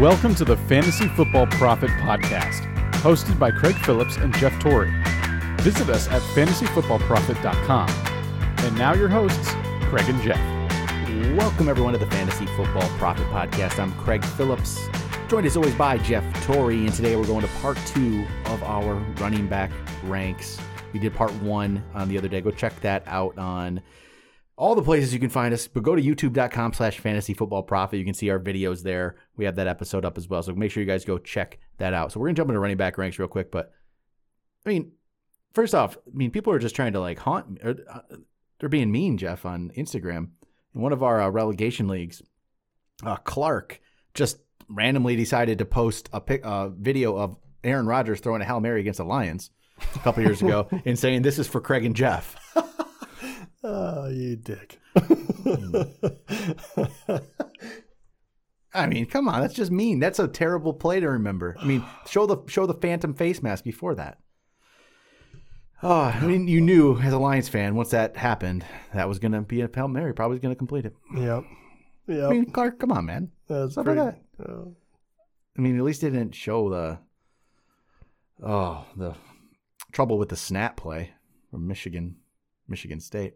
Welcome to the Fantasy Football Prophet Podcast, hosted by Craig Phillips and Jeff Torrey. Visit us at fantasyfootballprophet.com. And now your hosts, Craig and Jeff. Welcome, everyone, to the Fantasy Football Prophet Podcast. I'm Craig Phillips, joined as always by Jeff Torrey, and today we're going to part two of our running back ranks. We did part one on the other day. Go check that out on all the places you can find us, but go to youtube.com slash fantasy football prophet. You can see our videos there. We have that episode up as well. So make sure you guys go check that out. So we're gonna jump into running back ranks real quick, but I mean, first off, I mean, people are just trying to like haunt me. Or, uh, they're being mean, Jeff, on Instagram. In one of our uh, relegation leagues, uh, Clark just randomly decided to post a pic, uh, video of Aaron Rodgers throwing a Hail Mary against the Lions a couple years ago and saying, This is for Craig and Jeff. Oh, you dick. I mean, come on, that's just mean. That's a terrible play to remember. I mean, show the show the phantom face mask before that. Oh, I mean, you knew as a Lions fan once that happened, that was going to be a Hail Mary. Probably going to complete it. yep. Yep. I mean, Clark, come on, man. That's pretty. that. uh, I mean, at least it didn't show the oh the trouble with the snap play from Michigan, Michigan State.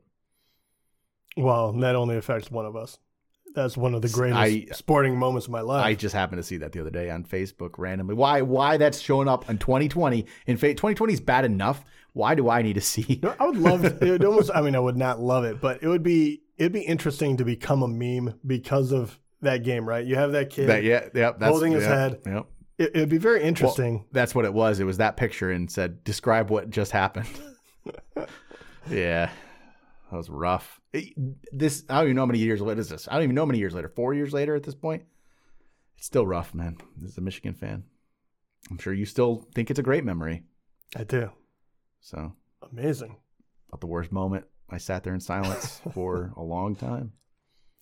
Well, that only affects one of us. That's one of the greatest I- sporting moments of my life. I just happened to see that the other day on Facebook randomly. Why? Why that's showing up in 2020? In fact, 2020 is bad enough. Why do I need to see? No, I would love it. Almost. I mean, I would not love it, but it would be. It'd be interesting to become a meme because of that game, right? You have that kid. That yeah, yep. That's, Holding his head. Yep. It, it'd be very interesting. That's what it was. It was that picture and said, "Describe what just happened." yeah, that was rough. It- this I don't even know how many years. Later. What is this? I don't even know how many years later. Four years later at this point. It's still rough, man. This is a Michigan fan. I'm sure you still think it's a great memory. I do. So, Amazing. about the worst moment. I sat there in silence for a long time.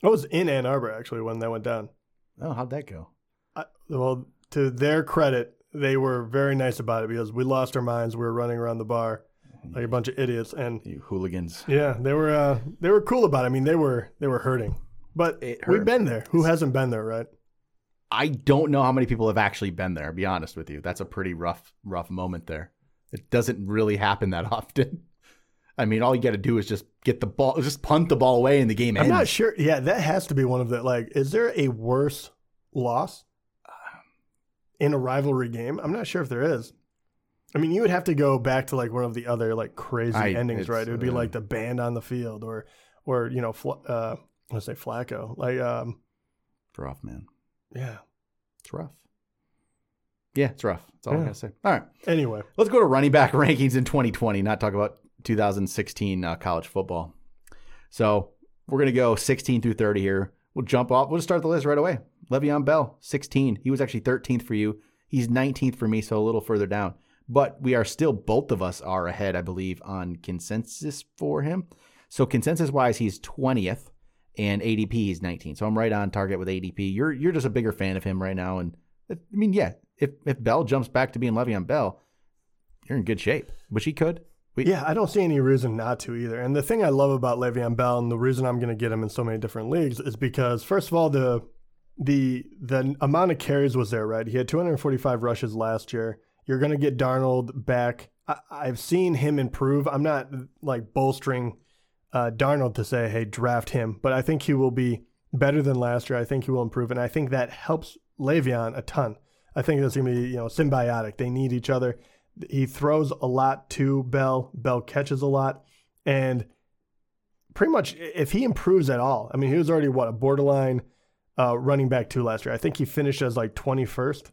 I was in Ann Arbor actually when that went down. Oh, how'd that go? I, well, to their credit, they were very nice about it because we lost our minds. We were running around the bar like a bunch of idiots, and You hooligans. yeah, they were uh, they were cool about it. I mean, they were they were hurting, but It we've been there. Who hasn't been there, right? I don't know how many people have actually been there. To be honest with you, that's a pretty rough, rough moment there. It doesn't really happen that often. I mean, all you got to do is just get the ball, just punt the ball away, and the game I'm ends. not sure. Yeah, that has to be one of the like. Is there a worse loss in a rivalry game? I'm not sure if there is. I mean, you would have to go back to like one of the other like crazy I- endings, right? It would be uh, like the band on the field, or or you know, uh, let's say Flacco. Like, um, It's rough, man. yeah. It's rough. Yeah, it's rough. That's all I gotta say. All right, Anyway, let's go to running back rankings in 2020. Not talk about 2016 uh, college football. So we're gonna go 16 through 30 here. We'll jump off. We'll just start the list right away. Le'Veon Bell, 16. He was actually 13th for you. He's 19th for me, so a little further down. But we are still, both of us are ahead, I believe, on consensus for him. So consensus wise, he's 20th, and ADP he's 19. So I'm right on target with ADP. You're you're just a bigger fan of him right now, and uh, I mean, yeah, if if Bell jumps back to being Le'Veon Bell, you're in good shape. Which he could. We, yeah, I don't see any reason not to either. And the thing I love about Le'Veon Bell and the reason I'm going to get him in so many different leagues is because first of all, the the the amount of carries was there, right? He had 245 rushes last year. You're going to get Darnold back. I, I've seen him improve. I'm not like bolstering uh, Darnold to say, hey, draft him, but I think he will be better than last year. I think he will improve, and I think that helps Le'Veon a ton. I think that's going to be you know symbiotic. They need each other. He throws a lot to Bell. Bell catches a lot, and pretty much if he improves at all, I mean, he was already what a borderline uh, running back two last year. I think he finished as like twenty first.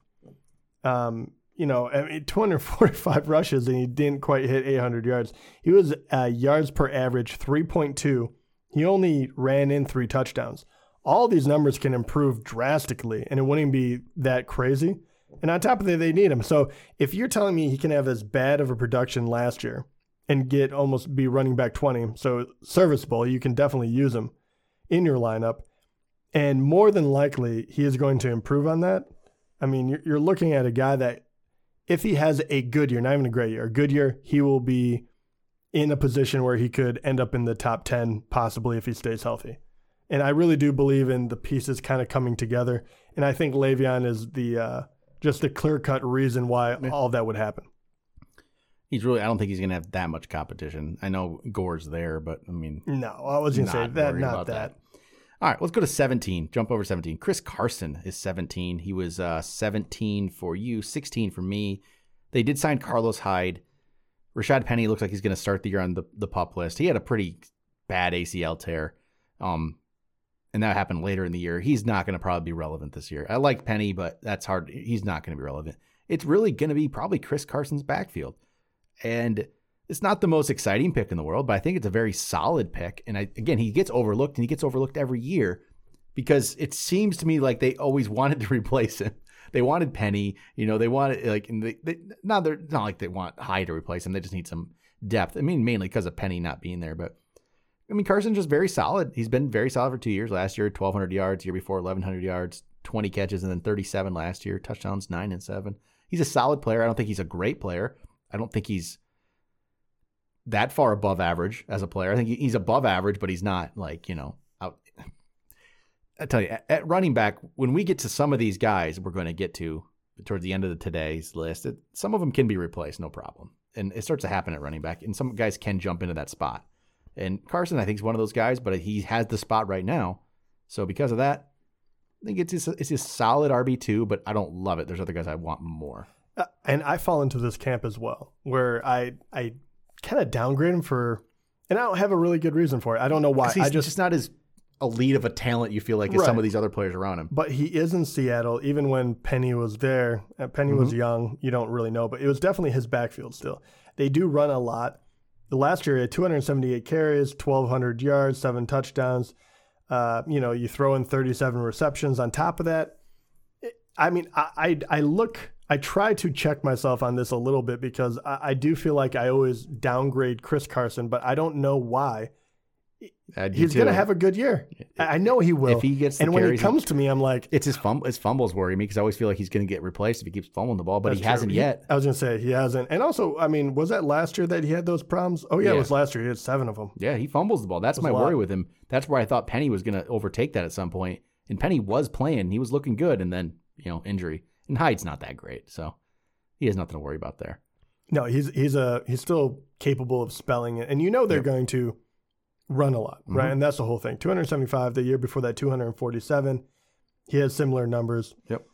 Um, you know, I mean, 245 rushes and he didn't quite hit 800 yards. He was uh, yards per average 3.2. He only ran in three touchdowns. All these numbers can improve drastically, and it wouldn't be that crazy. And on top of that, they need him. So if you're telling me he can have as bad of a production last year and get almost be running back 20, so serviceable, you can definitely use him in your lineup. And more than likely, he is going to improve on that. I mean, you're, you're looking at a guy that, if he has a good year, not even a great year, a good year, he will be in a position where he could end up in the top 10, possibly if he stays healthy. And I really do believe in the pieces kind of coming together. And I think Le'Veon is the uh, just the clear cut reason why all that would happen. He's really. I don't think he's going to have that much competition. I know Gore's there, but I mean, No, I was going to say that, not about that. All right, let's go to 17. Jump over 17. Chris Carson is 17. He was uh, 17 for you, 16 for me. They did sign Carlos Hyde. Rashad Penny looks like he's going to start the year on the, the pup list. He had a pretty bad ACL tear, um, and that happened later in the year. He's not going to probably be relevant this year. I like Penny, but that's hard. He's not going to be relevant. It's really going to be probably Chris Carson's backfield. And it's not the most exciting pick in the world, but I think it's a very solid pick. And I, again, he gets overlooked and he gets overlooked every year because it seems to me like they always wanted to replace him. They wanted Penny, you know, they wanted like, and they, they not they're not like they want Hyde to replace him. They just need some depth. I mean, mainly because of Penny not being there, but I mean, Carson's just very solid. He's been very solid for two years. Last year, 1,200 yards. Year before, 1,100 yards, 20 catches, and then 37 last year. Touchdowns, nine and seven. He's a solid player. I don't think he's a great player. I don't think he's that far above average as a player. I think he's above average, but he's not like, you know, out. I tell you, at running back, when we get to some of these guys we're going to get to towards the end of the today's list, it, some of them can be replaced, no problem. And it starts to happen at running back, and some guys can jump into that spot. And Carson, I think, is one of those guys, but he has the spot right now. So because of that, I think it's just, it's a solid RB two, but I don't love it. There's other guys I want more. Uh, and I fall into this camp as well, where I I kind of downgrade him for, and I don't have a really good reason for it. I don't know why. He's I just, just not as elite of a talent you feel like as some of these other players around him. but he is in Seattle. Even when Penny was there, uh, Penny was young. You don't really know, but it was definitely his backfield. Still, they do run a lot. The last year, he had 278 carries, 1,200 yards, seven touchdowns. Uh, you know, you throw in 37 receptions on top of that. It- I mean, I, I, I look, I try to check myself on this a little bit because I, I do feel like I always downgrade Chris Carson, but I don't know why. He's going to have a good year. I know he will. If he gets and when he comes to me, I'm like, It's his fumble. His fumbles worry me because I always feel like he's going to get replaced if he keeps fumbling the ball, but he true. hasn't yet. I was gonna say he hasn't. And also, I mean, was that last year that he had those problems? Oh yeah, Yeah. it was last year. He had seven of them. Yeah, he fumbles the ball. That's That's my worry with him. That's where I thought Penny was going to overtake that at some point. And Penny was playing. He was looking good, and then you know injury. And Hyde's not that great, so he has nothing to worry about there. No, he's he's a he's still capable of spelling it, and you know they're Yep. going to run a lot, right? Mhm. And that's the whole thing. 275. The year before that, 247. He has similar numbers. Yep.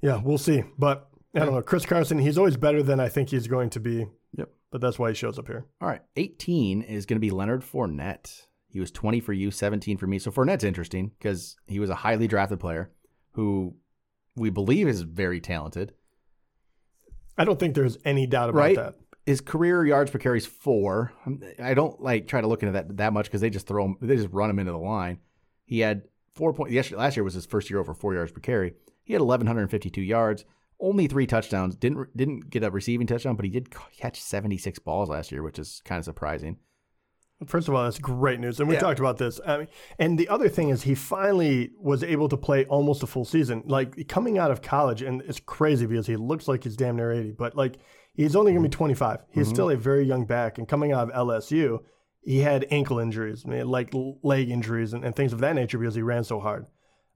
Yeah, we'll see. But I don't know. Chris Carson, he's always better than I think he's going to be. Yep. But that's why he shows up here. All right, 18 is going to be Leonard Fournette. He was 20 for you, 17 for me. So Fournette's interesting because he was a highly drafted player who we believe is very talented. I don't think there's any doubt about Right. that. His career yards per carry is four. Um, I don't like try to look into that that much because they just throw him, they just run him into the line. He had four point. Yesterday, last year was his first year over four yards per carry. He had 1,152 yards, only three touchdowns. Didn't didn't get a receiving touchdown, but he did catch 76 balls last year, which is kind of surprising. First of all, that's great news, and we Yeah. talked about this. I mean, and the other thing is, he finally was able to play almost a full season, like coming out of college, and it's crazy because he looks like he's damn near eighty, but like he's only going to be twenty five. He's still a very young back, and coming out of LSU, he had ankle injuries, I mean, like leg injuries and, and things of that nature because he ran so hard.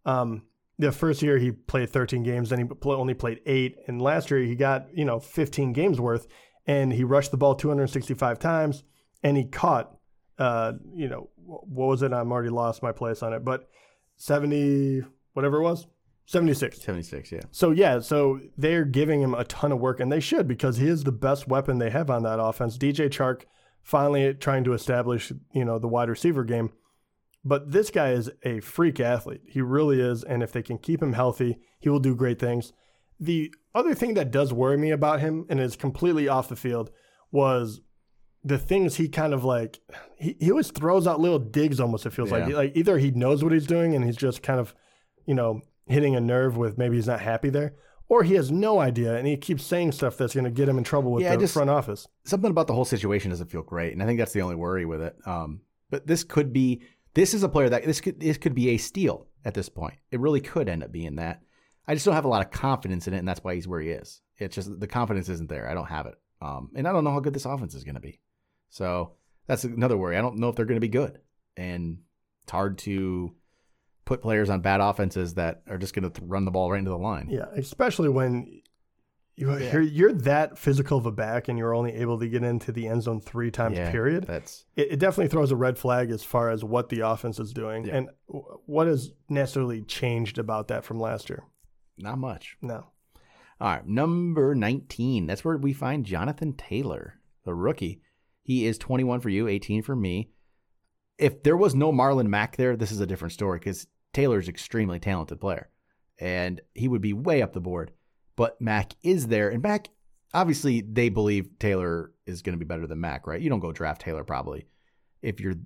Um, the first year he played 13 games, then he only played eight, and last year he got you know 15 games worth, and he rushed the ball 265 times, and he caught uh, you know, what was it? I'm already lost my place on it, but 70, whatever it was, 76. 76, yeah. So, yeah, so they're giving him a ton of work, and they should because he is the best weapon they have on that offense. DJ Chark finally trying to establish, you know, the wide receiver game. But this guy is a freak athlete. He really is. And if they can keep him healthy, he will do great things. The other thing that does worry me about him and is completely off the field was the things he kind of like he, he always throws out little digs almost it feels Yeah. like like either he knows what he's doing and he's just kind of you know hitting a nerve with maybe he's not happy there or he has no idea and he keeps saying stuff that's going to get him in trouble with Yeah, the just- front office something about the whole situation doesn't feel great, and I think that's the only worry with it. Um, but this could be this is a player that this could this could be a steal at this point. It really could end up being that. I just don't have a lot of confidence in it, and that's why he's where he is. It's just the confidence isn't there. I don't have it, um, and I don't know how good this offense is going to be. So that's another worry. I don't know if they're going to be good, and it's hard to put players on bad offenses that are just going to run the ball right into the line. Yeah, especially when you, are you're that physical of a back and you're only able to get into the end zone three times. Yeah, period. That's It, it definitely throws a red flag as far as what the offense is doing Yeah. and what has necessarily changed about that from last year. not much. No. All right, number 19. That's where we find Jonathan Taylor, the rookie. He is 21 for you, 18 for me. If there was no Marlon Mack there, this is a different story because Taylor's extremely talented player and he would be way up the board. But Mack is there, and Mack, obviously, they believe Taylor is going to be better than Mack, right? You don't go draft Taylor probably if you're,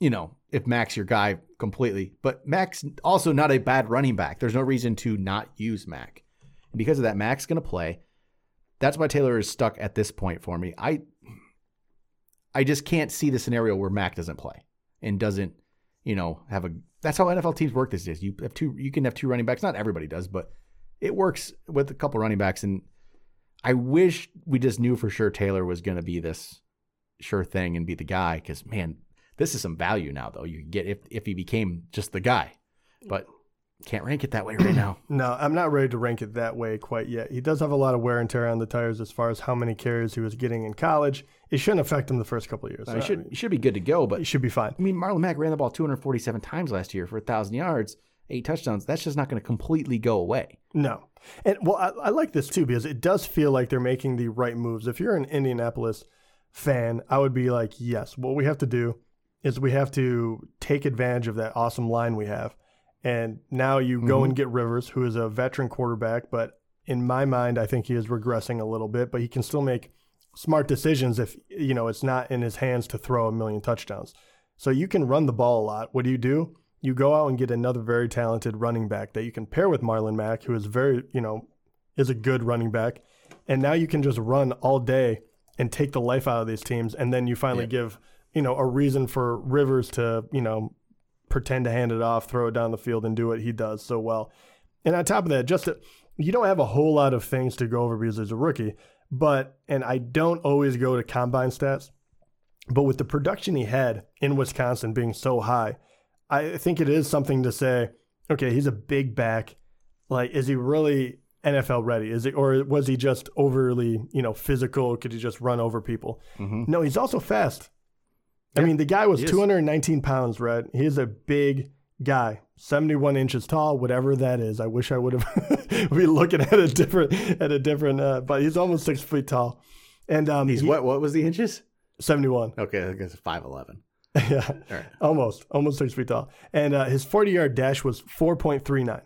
you know, if Mack's your guy completely. But Mack's also not a bad running back. There's no reason to not use Mack. And because of that, Mack's going to play. That's why Taylor is stuck at this point for me. I I just can't see the scenario where Mack doesn't play and doesn't, you know, have a. That's how NFL teams work these days. You have two. You can have two running backs. Not everybody does, but it works with a couple running backs. And I wish we just knew for sure Taylor was going to be this sure thing and be the guy. Because man, this is some value now, though. You get if if he became just the guy, but can't rank it that way right now. No, I'm not ready to rank it that way quite yet. He does have a lot of wear and tear on the tires as far as how many carries he was getting in college. It shouldn't affect him the first couple of years. he should he should be good to go, but he should be fine. I mean, Marlon Mack ran the ball 247 times last year for 1,000 yards, eight touchdowns. That's just not going to completely go away. No. And well, I, I like this too because it does feel like they're making the right moves. If you're an Indianapolis fan, I would be like, yes, what we have to do is we have to take advantage of that awesome line we have. And now you go and mm-hmm. get Rivers, who is a veteran quarterback, but in my mind, I think he is regressing a little bit, but he can still make smart decisions if, you know, it's not in his hands to throw a million touchdowns. So you can run the ball a lot. What do you do? You go out and get another very talented running back that you can pair with Marlon Mack, who is very, you know, is a good running back. And now you can just run all day and take the life out of these teams. And then you finally give, you know, a reason for Rivers to, you know, pretend to hand it off, throw it down the field, and do what he does so well. And on top of that, just to, you don't have a whole lot of things to go over because he's a rookie. But and I don't always go to combine stats, but with the production he had in Wisconsin being so high, I think it is something to say. Okay, he's a big back. Like, is he really NFL ready? Is it, or was he just overly, you know, physical? Could he just run over people? Mm-hmm. No, he's also fast. I mean, the guy was 219 pounds, right? He's a big guy, 71 inches tall, whatever that is. I wish I would have be looking at a different, at a different, uh, but he's almost six feet tall. And um, He's he- what? What was the inches? 71. Okay, I guess 5'11. yeah, right. almost, almost six feet tall. And uh, his 40 yard dash was 4.39.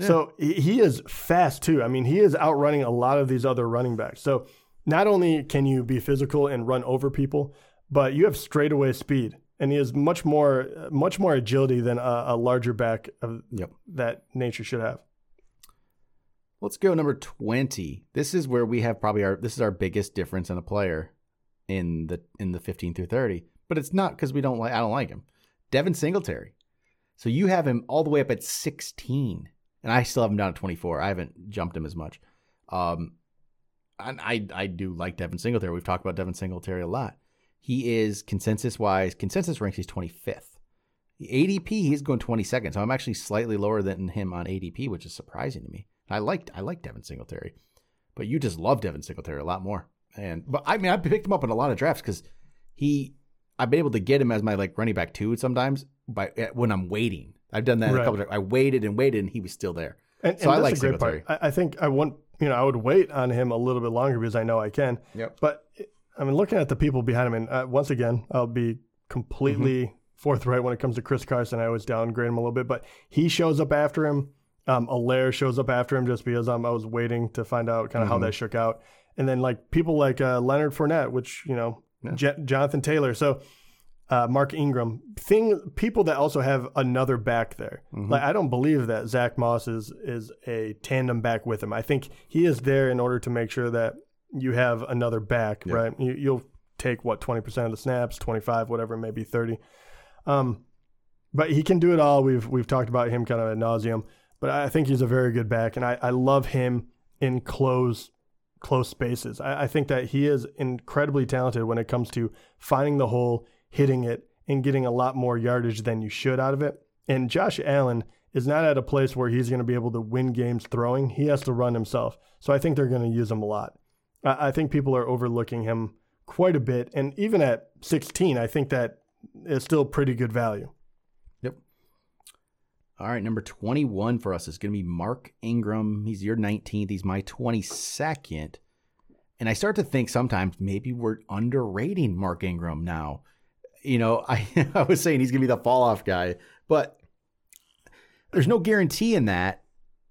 So he he is fast too. I mean, he is outrunning a lot of these other running backs. So not only can you be physical and run over people, but you have straightaway speed, and he has much more, much more agility than a, a larger back of Yep. that nature should have. Let's go number 20. This is where we have probably our this is our biggest difference in a player in the in the 15 through 30. But it's not because we don't like I don't like him. Devin Singletary. So you have him all the way up at 16. And I still have him down at 24. I haven't jumped him as much. Um and I I do like Devin Singletary. We've talked about Devin Singletary a lot. He is consensus wise, consensus ranks he's 25th. The ADP, he's going 22nd. So I'm actually slightly lower than him on ADP, which is surprising to me. I liked I like Devin Singletary, but you just love Devin Singletary a lot more. And but I mean I picked him up in a lot of drafts because he I've been able to get him as my like running back two sometimes by eh, when I'm waiting. I've done that in a couple. Of, I waited and waited and he was still there. And, So and I like the great Singletary. part. I, I think I want, you know, I would wait on him a little bit longer because I know I can. Yep. But I mean, looking at the people behind him, and uh, once again, I'll be completely Mm-hmm. forthright when it comes to Chris Carson. I always downgrade him a little bit, but he shows up after him. Um, Helaire shows up after him just because um, I was waiting to find out kind of Mm-hmm. how that shook out. And then like people like uh, Leonard Fournette, which you know, Je- Jonathan Taylor. So uh, Mark Ingram, thing people that also have another back there. Mm-hmm. Like I don't believe that Zach Moss is is a tandem back with him. I think he is there in order to make sure that you have another back, right? You, you'll take what twenty percent of the snaps, twenty five, whatever, maybe thirty. Um, but he can do it all. We've we've talked about him kind of ad nauseum, but I think he's a very good back, and I, I love him in close close spaces. I, I think that he is incredibly talented when it comes to finding the hole, hitting it, and getting a lot more yardage than you should out of it. And Josh Allen is not at a place where he's going to be able to win games throwing. He has to run himself. So I think they're going to use him a lot. I, think people are overlooking him quite a bit. And even at 16, I think that is still pretty good value. Yep. All right, number 21 for us is going to be Mark Ingram. He's your 19th. He's my 22nd. And I start to think sometimes maybe we're underrating Mark Ingram now. You know, I, I was saying he's going to be the fall off guy, but there's no guarantee in that.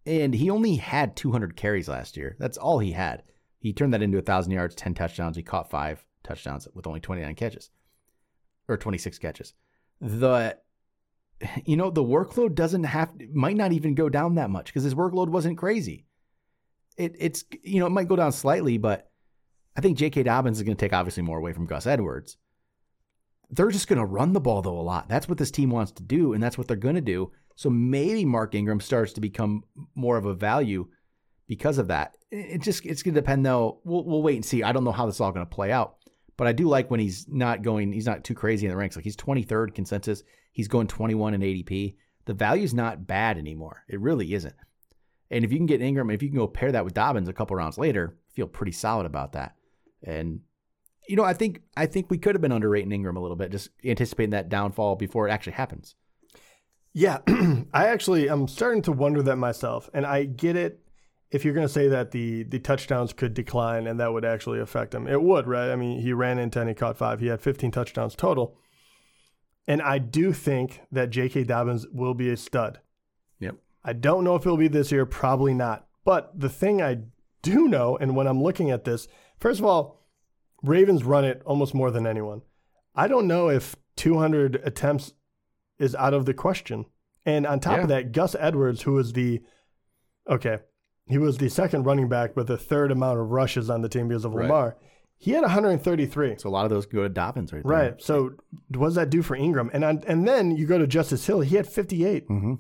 And he only had 200 carries last year. That's all he had. He turned that into 1,000 yards, 10 touchdowns. He caught five touchdowns with only 29 catches or 26 catches. The you know the workload doesn't have might not even go down that much because his workload wasn't crazy. It it's you know it might go down slightly, but I think J.K. Dobbins is going to take obviously more away from Gus Edwards. They're just going to run the ball though a lot. That's what this team wants to do, and that's what they're going to do. So maybe Mark Ingram starts to become more of a value because of that. It just it's going to depend though. We'll we'll wait and see. I don't know how this is all going to play out. But I do like when he's not going, he's not too crazy in the ranks. Like he's 23rd consensus. He's going 21 in ADP. The value's not bad anymore. It really isn't. And if you can get Ingram, if you can go pair that with Dobbins a couple rounds later, feel pretty solid about that. And you know, I think I think we could have been underrating Ingram a little bit, just anticipating that downfall before it actually happens. Yeah, I actually I'm starting to wonder that myself, and I get it if you're going to say that the the touchdowns could decline and that would actually affect him, it would, right? I mean, he ran into and he caught five. He had 15 touchdowns total. And I do think that J.K. Dobbins will be a stud. Yep. I don't know if he'll be this year, probably not. But the thing I do know, and when I'm looking at this, first of all, Ravens run it almost more than anyone. I don't know if 200 attempts is out of the question. And on top yeah. of that, Gus Edwards, who is the okay, he was the second running back with the third amount of rushes on the team because of right. Lamar. He had 133. So a lot of those go to Dobbins right there. Right. So what does that do for Ingram? And on, and then you go to Justice Hill. He had 58. Mm-hmm.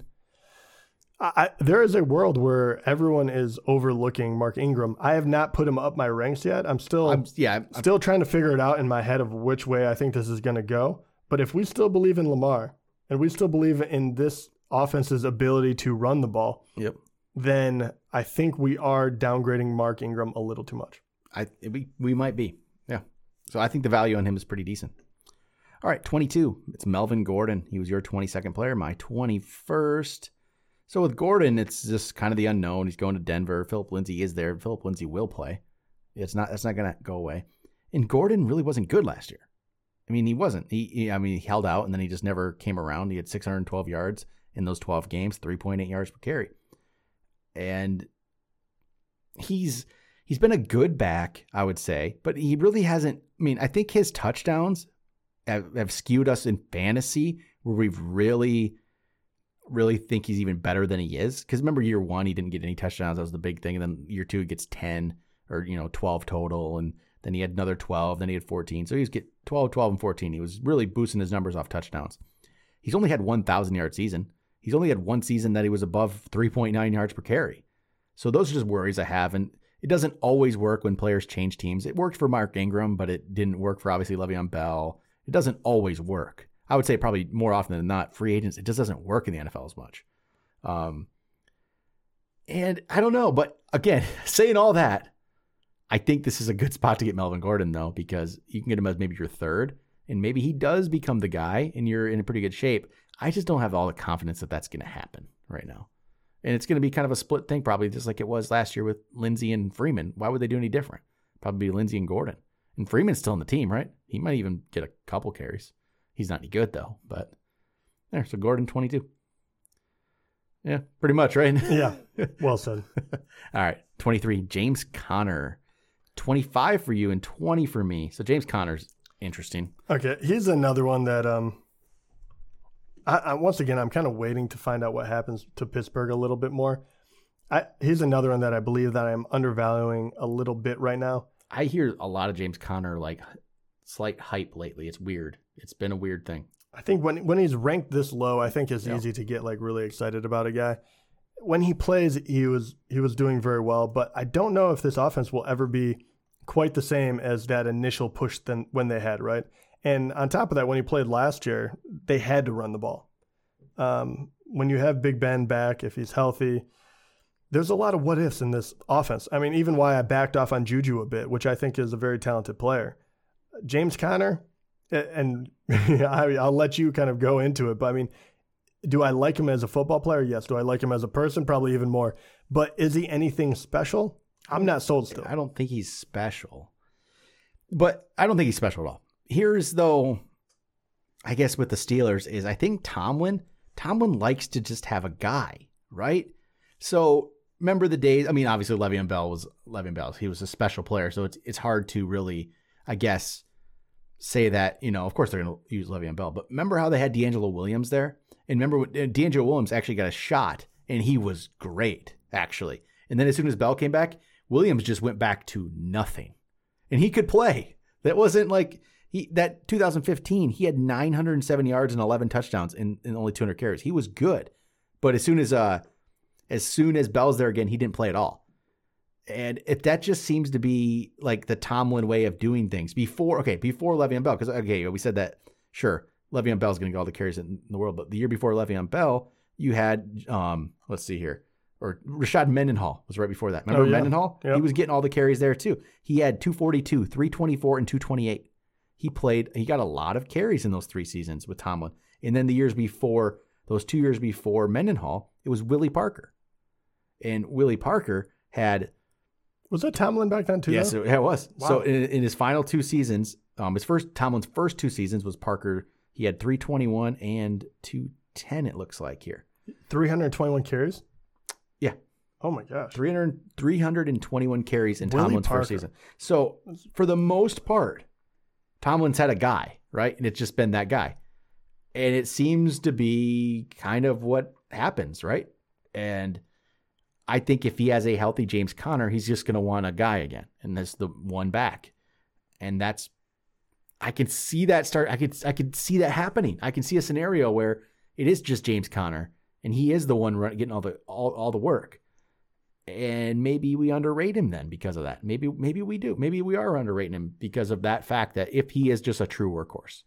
I, there is a world where everyone is overlooking Mark Ingram. I have not put him up my ranks yet. I'm still I'm, yeah, I'm, still trying to figure it out in my head of which way I think this is going to go. But if we still believe in Lamar and we still believe in this offense's ability to run the ball, yep then I think we are downgrading Mark Ingram a little too much. I we we might be. Yeah. So I think the value on him is pretty decent. All right, 22. It's Melvin Gordon. He was your 22nd player, my 21st. So with Gordon, it's just kind of the unknown. He's going to Denver. Philip Lindsay is there. Philip Lindsay will play. It's not that's not going to go away. And Gordon really wasn't good last year. I mean, he wasn't. He, he, I mean, he held out and then he just never came around. He had 612 yards in those 12 games, 3.8 yards per carry and he's he's been a good back, I would say, but he really hasn't. I mean, I think his touchdowns have, have skewed us in fantasy where we've really, really think he's even better than he is. Because remember, year one he didn't get any touchdowns. That was the big thing. And then year two he gets ten or you know twelve total, and then he had another twelve. Then he had fourteen. So he was get 12, 12, and fourteen. He was really boosting his numbers off touchdowns. He's only had one thousand yard season. He's only had one season that he was above 3.9 yards per carry. So those are just worries I have. And it doesn't always work when players change teams. It worked for Mark Ingram, but it didn't work for obviously Le'Veon Bell. It doesn't always work. I would say probably more often than not, free agents, it just doesn't work in the NFL as much. Um, and I don't know, but again, saying all that, I think this is a good spot to get Melvin Gordon though, because you can get him as maybe your third, and maybe he does become the guy, and you're in pretty good shape. I just don't have all the confidence that that's going to happen right now. And it's going to be kind of a split thing, probably just like it was last year with Lindsay and Freeman. Why would they do any different? Probably Lindsay and Gordon. And Freeman's still on the team, right? He might even get a couple carries. He's not any good though, but there. So Gordon, 22. Yeah, pretty much, right? yeah. Well said. All right. 23, James Conner. 25 for you and 20 for me. So James Conner's interesting. Okay. He's another one that um I, I, once again, I'm kind of waiting to find out what happens to Pittsburgh a little bit more. I, here's another one that I believe that I'm undervaluing a little bit right now. I hear a lot of James Conner like slight hype lately. It's weird. It's been a weird thing. I think when when he's ranked this low, I think it's yeah. easy to get like really excited about a guy. When he plays, he was he was doing very well, but I don't know if this offense will ever be quite the same as that initial push than when they had, right? And on top of that, when he played last year, they had to run the ball. Um, when you have Big Ben back, if he's healthy, there's a lot of what ifs in this offense. I mean, even why I backed off on Juju a bit, which I think is a very talented player. James Conner, and I'll let you kind of go into it, but I mean, do I like him as a football player? Yes. Do I like him as a person? Probably even more. But is he anything special? I'm not sold still. I don't think he's special. But I don't think he's special at all. Here's though, I guess with the Steelers is I think Tomlin, Tomlin likes to just have a guy, right? So remember the days. I mean, obviously Le'Veon Bell was Le'Veon Bell. He was a special player, so it's it's hard to really, I guess, say that. You know, of course they're going to use Le'Veon Bell, but remember how they had DeAngelo Williams there, and remember DeAngelo Williams actually got a shot, and he was great actually. And then as soon as Bell came back, Williams just went back to nothing, and he could play. That wasn't like he that 2015. He had 907 yards and 11 touchdowns in, in only 200 carries. He was good, but as soon as uh as soon as Bell's there again, he didn't play at all. And if that just seems to be like the Tomlin way of doing things before, okay, before Le'Veon Bell, because okay, we said that sure, Le'Veon Bell's going to get all the carries in the world, but the year before Le'Veon Bell, you had um, let's see here, or Rashard Mendenhall was right before that. Remember Oh, yeah. Mendenhall? Yep. He was getting all the carries there too. He had 242, 324, and 228. He played, he got a lot of carries in those three seasons with Tomlin. And then the years before, those two years before Mendenhall, it was Willie Parker. And Willie Parker had Was that Tomlin back then too? Yes, though? it, it was. So in, in his final two seasons, um, his first Tomlin's first two seasons was Parker. He had 321 and 210. It looks like here. 321 carries. Yeah. Oh my gosh. 300, 321 carries in Willie Tomlin's Parker. first season. So for the most part, Tomlin's had a guy, right? And it's just been that guy. And it seems to be kind of what happens, right? And I think if he has a healthy James Conner, he's just going to want a guy again. And that's the one back. And that's I can see that start I could I could see that happening. I can see a scenario where it is just James Conner and he is the one getting all the all, all the work and maybe we underrate him then because of that. Maybe maybe we do. Maybe we are underrating him because of that fact that if he is just a true workhorse,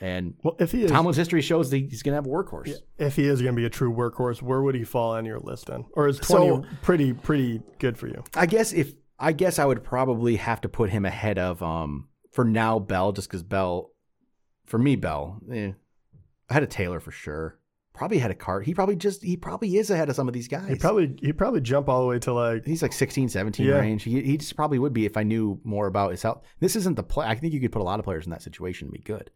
and Well, if he is, Tomlin's history shows that he's going to have a workhorse. if he is going to be a true workhorse, where would he fall on your list then? Or is 20 So- pretty pretty good for you? I guess if I guess I would probably have to put him ahead of um for now Bell just because Bell, for me Bell, eh, I had a Taylor for sure. Probably had a cart. He probably just he probably is ahead of some of these guys. He probably he probably jump all the way to like He's like 16, 17 Yeah. range. He, he just probably would be if I knew more about his health. This isn't the play. I think you could put a lot of players in that situation and be good.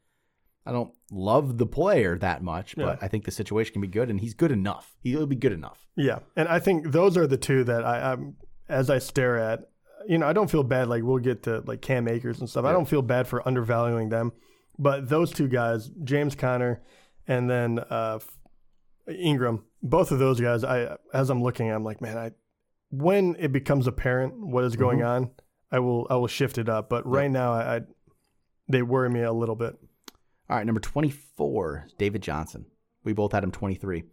I don't love the player that much, but Yeah. I think the situation can be good, and he's good enough. He'll be good enough. Yeah, and I think those are the two that I, I'm as I stare at. You know, I don't feel bad. Like we'll get to like Cam Akers and stuff. I don't feel bad for undervaluing them, but those two guys, James Conner, and then uh, Ingram, both of those guys. I as I'm looking, I'm like, man, I when it becomes apparent what is going mm-hmm. on, I will I will shift it up. But right now, I, I they worry me a little bit. All right, number 24, David Johnson. We both had him 23.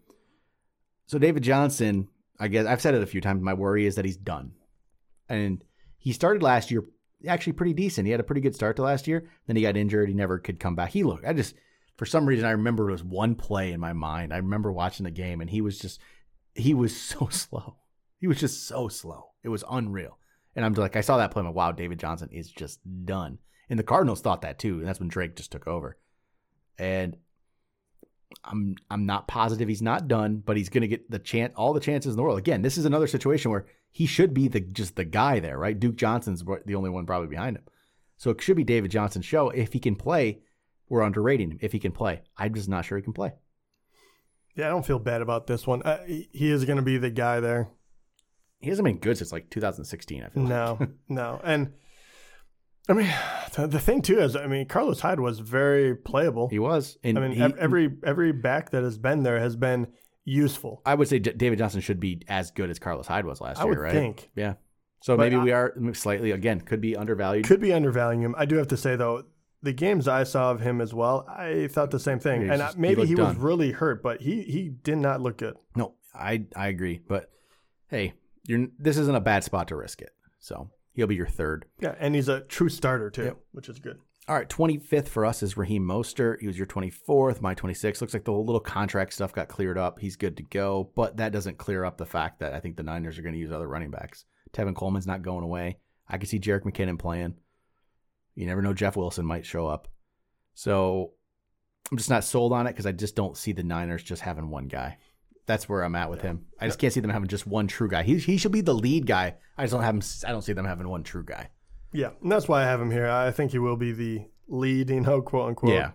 So David Johnson, I guess I've said it a few times. My worry is that he's done. And he started last year actually pretty decent. He had a pretty good start to last year. Then he got injured. He never could come back. He looked, I just, for some reason, I remember it was one play in my mind. I remember watching the game and he was just, he was so slow. He was just so slow. It was unreal. And I'm like, I saw that play. Like, wow, David Johnson is just done. And the Cardinals thought that too. And that's when Drake just took over. And I'm I'm not positive he's not done, but he's going to get the chance, all the chances in the world. Again, this is another situation where he should be the just the guy there, right? Duke Johnson's the only one probably behind him, so it should be David Johnson's show. If he can play, we're underrating him. If he can play, I'm just not sure he can play. Yeah, I don't feel bad about this one. Uh, he is going to be the guy there. He hasn't been good since like 2016. I feel like. No, no, and I mean the, the thing too is, I mean, Carlos Hyde was very playable. he was. And I mean, he- every every back that has been there has been useful. I would say David Johnson should be as good as Carlos Hyde was last year, right? I year, would right? think Yeah. So But maybe I- we are slightly again could be undervalued. could be undervaluing him. I do have to say though, the games I saw of him as well, I thought the same thing. He's and just- he maybe looked he, was really hurt, but he he did not look good. No, I I agree, but hey, you're this isn't a bad spot to risk it. So he'll be your third. Yeah, and he's a true starter too, Yep. which is good. All right, 25th for us is Raheem Mostert. He was your 24th, my 26th. Looks like the little contract stuff got cleared up. He's good to go, but that doesn't clear up the fact that I think the Niners are going to use other running backs. Tevin Coleman's not going away. I can see Jerick McKinnon playing. You never know, Jeff Wilson might show up. So I'm just not sold on it because I just don't see the Niners just having one guy. That's where I'm at with him. I just can't see them having just one true guy. He, he should be the lead guy. I just don't have him. I don't see them having one true guy. Yeah, and that's why I have him here. I think he will be the lead, you know, quote unquote. Yeah,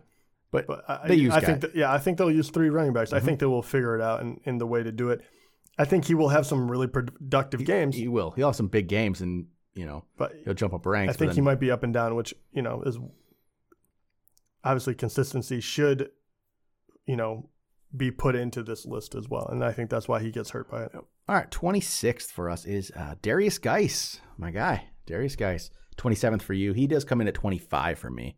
but, But I, They use I guy. think, that, yeah, I think they'll use three running backs. I mm-hmm. think they will figure it out in, in the way to do it. I think he will have some really productive games, he will. He'll have some big games, and you know but he'll jump up ranks. I think but he might be up and down, which you know is obviously consistency should, you know, be put into this list as well, and I think that's why he gets hurt by it. All right, 26th for us is uh, Darius Guice, my guy. Darius Guice. 27th for you. He does come in at 25 for me.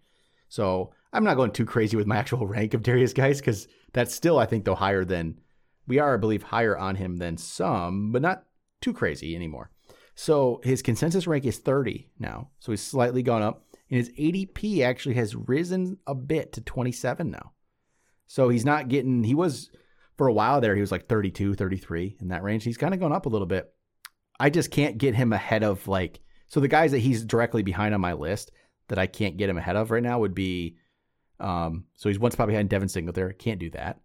So I'm not going too crazy with my actual rank of Darius Guice because that's still, I think, though, higher than we are, I believe, higher on him than some, but not too crazy anymore. So his consensus rank is 30 now. So he's slightly gone up. And his ADP actually has risen a bit to 27 now. So he's not getting, he was for a while there, he was like 32, 33 in that range. He's kind of gone up a little bit. I just can't get him ahead of like, so the guys that he's directly behind on my list that I can't get him ahead of right now would be, um, so he's one spot behind Devin Singletary. Can't do that.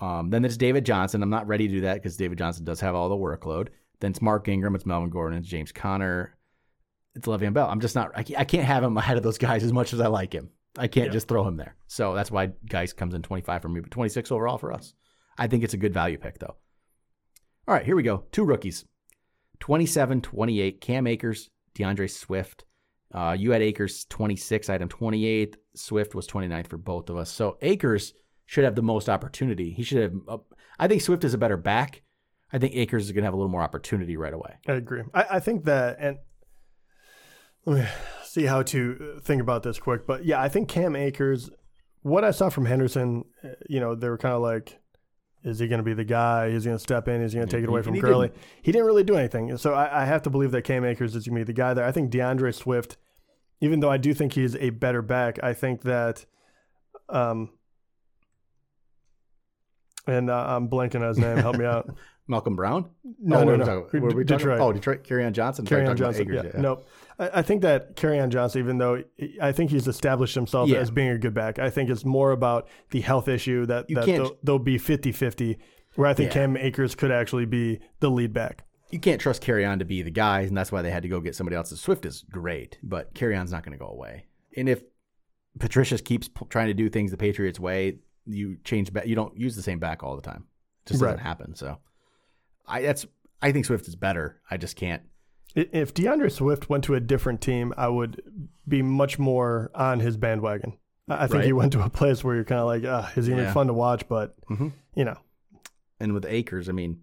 Um, then there's David Johnson. I'm not ready to do that because David Johnson does have all the workload. Then it's Mark Ingram, it's Melvin Gordon, it's James Conner, it's Le'Veon Bell. I'm just not. I can't, have him ahead of those guys as much as I like him. I can't Yeah. just throw him there. So that's why Guice comes in 25 for me, but 26 overall for us. I think it's a good value pick though. All right, here we go. Two rookies. 27, 28. Cam Akers, DeAndre Swift. Uh, you had Akers 26, item 28. Swift was 29th for both of us. So Akers should have the most opportunity. He should have. Uh, I think Swift is a better back. I think Akers is going to have a little more opportunity right away. I agree. I, I think that, and let me see how to think about this quick. But yeah, I think Cam Akers, what I saw from Henderson, you know, they were kind of like, is he going to be the guy? Is he going to step in? Is he going to take it away from he Gurley? didn't. He didn't really do anything. So I, I have to believe that Cam Akers is going to be the guy there. I think DeAndre Swift, even though I do think he's a better back, I think that, um, and uh, I'm blanking on his name. Help me out. Malcolm Brown? No, oh, no, what are we no. talking about? What are we Detroit. Oh, Detroit. Kerryon Johnson. Carry Sorry, on talking about Johnson. Akers, yeah. Nope. I, I think that Kerryon Johnson, even though I think he's established himself Yeah. as being a good back, I think it's more about the health issue that, you that they'll, they'll be 50 50, where I think Yeah. Cam Akers could actually be the lead back. You can't trust Kerryon to be the guy, and that's why they had to go get somebody else. Swift is great, but Kerryon's not going to go away. And if Patricia keeps p- trying to do things the Patriots way, you change back. You don't use the same back all the time. It just doesn't happen. So, I that's I think Swift is better. I just can't. If DeAndre Swift went to a different team, I would be much more on his bandwagon. I think Right. he went to a place where you're kind of like, ah, is he even Yeah. fun to watch? But, Mhm. you know, And with Akers, I mean,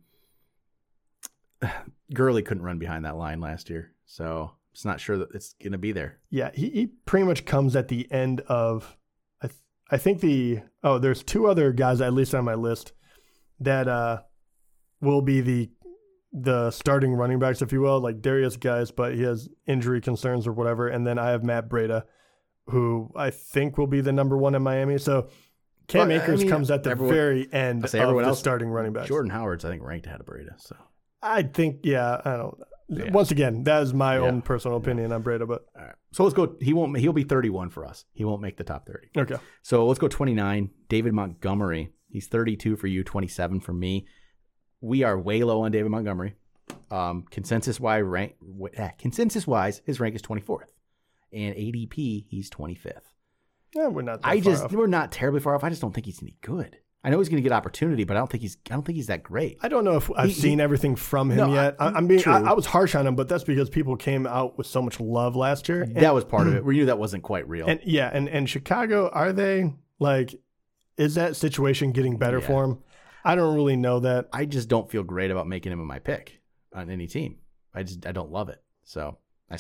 Gurley couldn't run behind that line last year, so it's not sure that it's going to be there. Yeah, he, he pretty much comes at the end of. I th- I think the oh, there's two other guys at least on my list that uh will be the the starting running backs, if you will, like Darius Guice, but he has injury concerns or whatever. And then I have Matt Breida, who I think will be the number one in Miami. So Cam Well, I Akers mean, comes at the everyone- very end of the else- starting running backs. Jordan Howard's, I think, ranked ahead of Breida. So I think, yeah, I don't. Yeah. Once again, that is my Yeah. own personal opinion on Breida, but all right, so let's go. He won't. He'll be thirty-one for us. He won't make the top thirty. okay. So let's go 29. David Montgomery. He's 32 for you, 27 for me. We are way low on David Montgomery. Um, consensus wise, rank eh, consensus wise, his rank is 24th, and ADP he's 25th. Yeah, we're not. That I just off. we're not terribly far off. I just don't think he's any good. I know he's going to get opportunity, but I don't think he's I don't think he's that great. I don't know if I've He- he- seen everything from him No, yet. I- I'm being. I, I was harsh on him, but that's because people came out with so much love last year. And, that was part of it. We knew that wasn't quite real. and yeah, and and Chicago are they like? Is that situation getting better Yeah. for him? I don't really know that. I just don't feel great about making him my pick on any team. I just I don't love it. So I,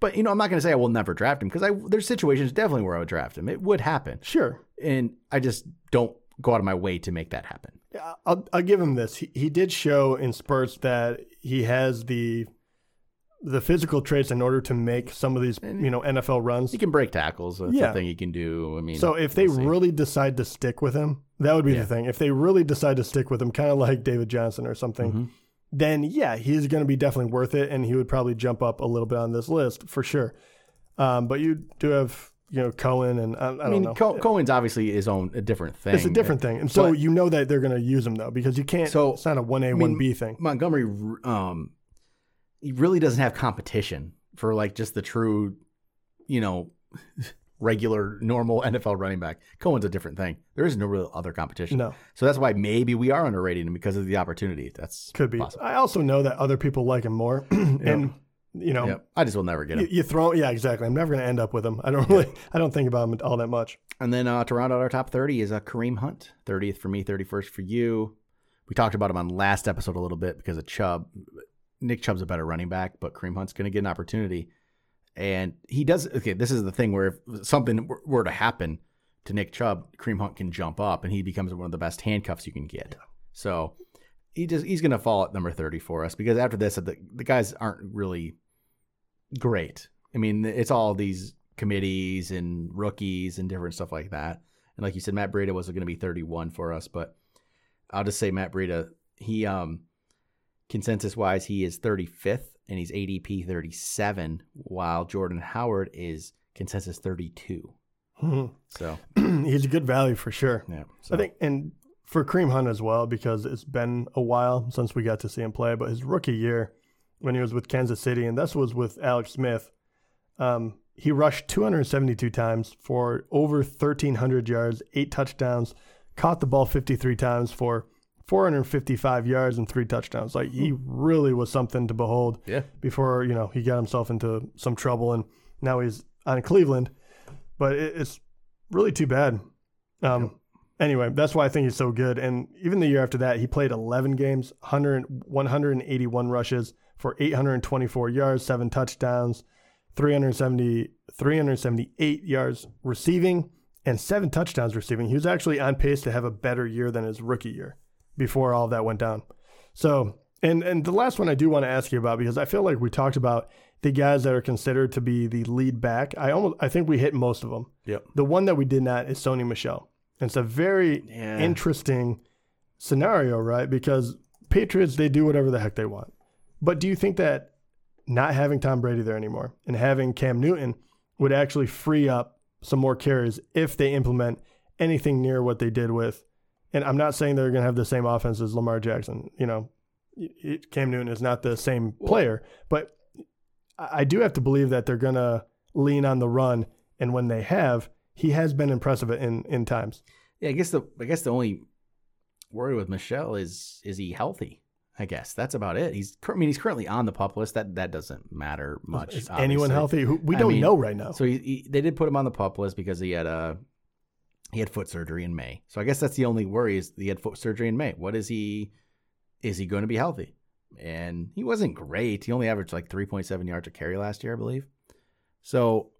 but you know I'm not going to say I will never draft him because I there's situations definitely where I would draft him. It would happen, Sure, and I just don't go out of my way to make that happen. Yeah, I'll I'll give him this. He he did show in spurts that he has the the physical traits in order to make some of these you know NFL runs. He can break tackles. That's Yeah. the thing he can do. I mean, So if they we'll really decide to stick with him, that would be Yeah. the thing. If they really decide to stick with him, kind of like David Johnson or something, Mhm. then yeah, he's going to be definitely worth it, and he would probably jump up a little bit on this list for sure. Um, but you do have you know Cohen, and I, I don't I mean, know. Co- Cohen's obviously his own a different thing. it's a different thing, and so But- you know that they're going to use him though because you can't. So, it's not a one A one B thing. Montgomery, um, he really doesn't have competition for like just the true, you know, regular normal NFL running back. Cohen's a different thing. There is no real other competition. No, So that's why maybe we are underrating him because of the opportunity. That's could be. possible. I also know that other people like him more, and you know. I just will never get You, him. you throw, yeah, exactly. I'm never going to end up with him. I don't really, I don't think about him all that much. And then uh, to round out our top 30 is uh, Kareem Hunt. 30th for me, 31st for you. We talked about him on last episode a little bit because of Chubb. Nick Chubb's a better running back, but Kareem Hunt's going to get an opportunity. And he does. Okay, this is the thing where if something were- to happen to Nick Chubb, Kareem Hunt can jump up and he becomes one of the best handcuffs you can get. So he just he's going to fall at number 30 for us because after this, the, the guys aren't really great. I mean, it's all these committees and rookies and different stuff like that. And like you said, Matt Breida was going to be 31 for us, but I'll just say Matt Breida, he um consensus wise, he is 35th and he's ADP 37, while Jordan Howard is consensus 32. So He's a good value for sure. yeah, so, I think, and for Kareem Hunt as well, because it's been a while since we got to see him play. But his rookie year, when he was with Kansas City, and this was with Alex Smith, um, he rushed 272 times for over 1,300 yards, eight touchdowns, caught the ball 53 times for 455 yards and three touchdowns. Like he really was something to behold yeah, before you know he got himself into some trouble, and now he's on Cleveland. But it, it's really too bad. Um, Anyway, that's why I think he's so good. And even the year after that, he played 11 games, 100, 181 rushes for 824 yards, seven touchdowns, 370, 378 yards receiving, and seven touchdowns receiving. He was actually on pace to have a better year than his rookie year before all that went down. So, and and the last one I do want to ask you about because I feel like we talked about the guys that are considered to be the lead back. I almost I think we hit most of them. Yep. The one that we did not is Sony Michel. It's a very Yeah. interesting scenario, right? Because Patriots they do whatever the heck they want. But do you think that not having Tom Brady there anymore and having Cam Newton would actually free up some more carries if they implement anything near what they did with and I'm not saying they're going to have the same offense as Lamar Jackson. You know, Cam Newton is not the same player, but I I do have to believe that they're going to lean on the run. And when they have, he has been impressive in in times. Yeah, I guess the I guess the only worry with Michel is is he healthy? I guess that's about it. He's I mean he's currently on the pup list. That that doesn't matter much. Is anyone healthy? Who, we don't mean, know right now. So he, he, they did put him on the pup list because he had a he had foot surgery in May. So I guess that's the only worry is he had foot surgery in May. What is he? Is he going to be healthy? And he wasn't great. He only averaged like three point seven yards a carry last year, I believe. So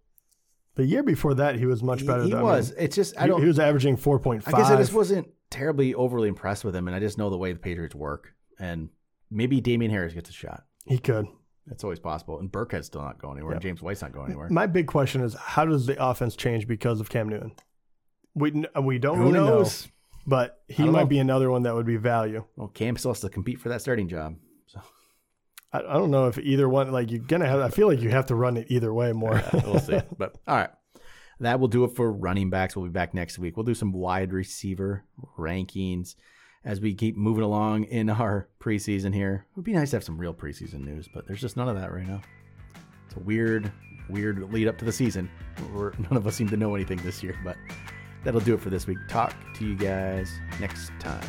the year before that, he was much better. he than, was. It's just I don't. he, he was averaging four point I guess I just wasn't terribly overly impressed with him, and I just know the way the Patriots work. And maybe Damien Harris gets a shot. He could. That's always possible. And Burkhead's still not going anywhere. and James White's not going anywhere. My big question is, how does the offense change because of Cam Newton? We we don't Who knows? but he might know. be another one that would be value. Well, Cam still has to compete for that starting job. So I, I don't know if either one. Like you're gonna have. I feel like you have to run it either way more. we'll see. But all right. That will do it for running backs. We'll be back next week. We'll do some wide receiver rankings as we keep moving along in our preseason here. It would be nice to have some real preseason news, but there's just none of that right now. It's a weird, weird lead up to the season. Where none of us seem to know anything this year, but that'll do it for this week. Talk to you guys next time.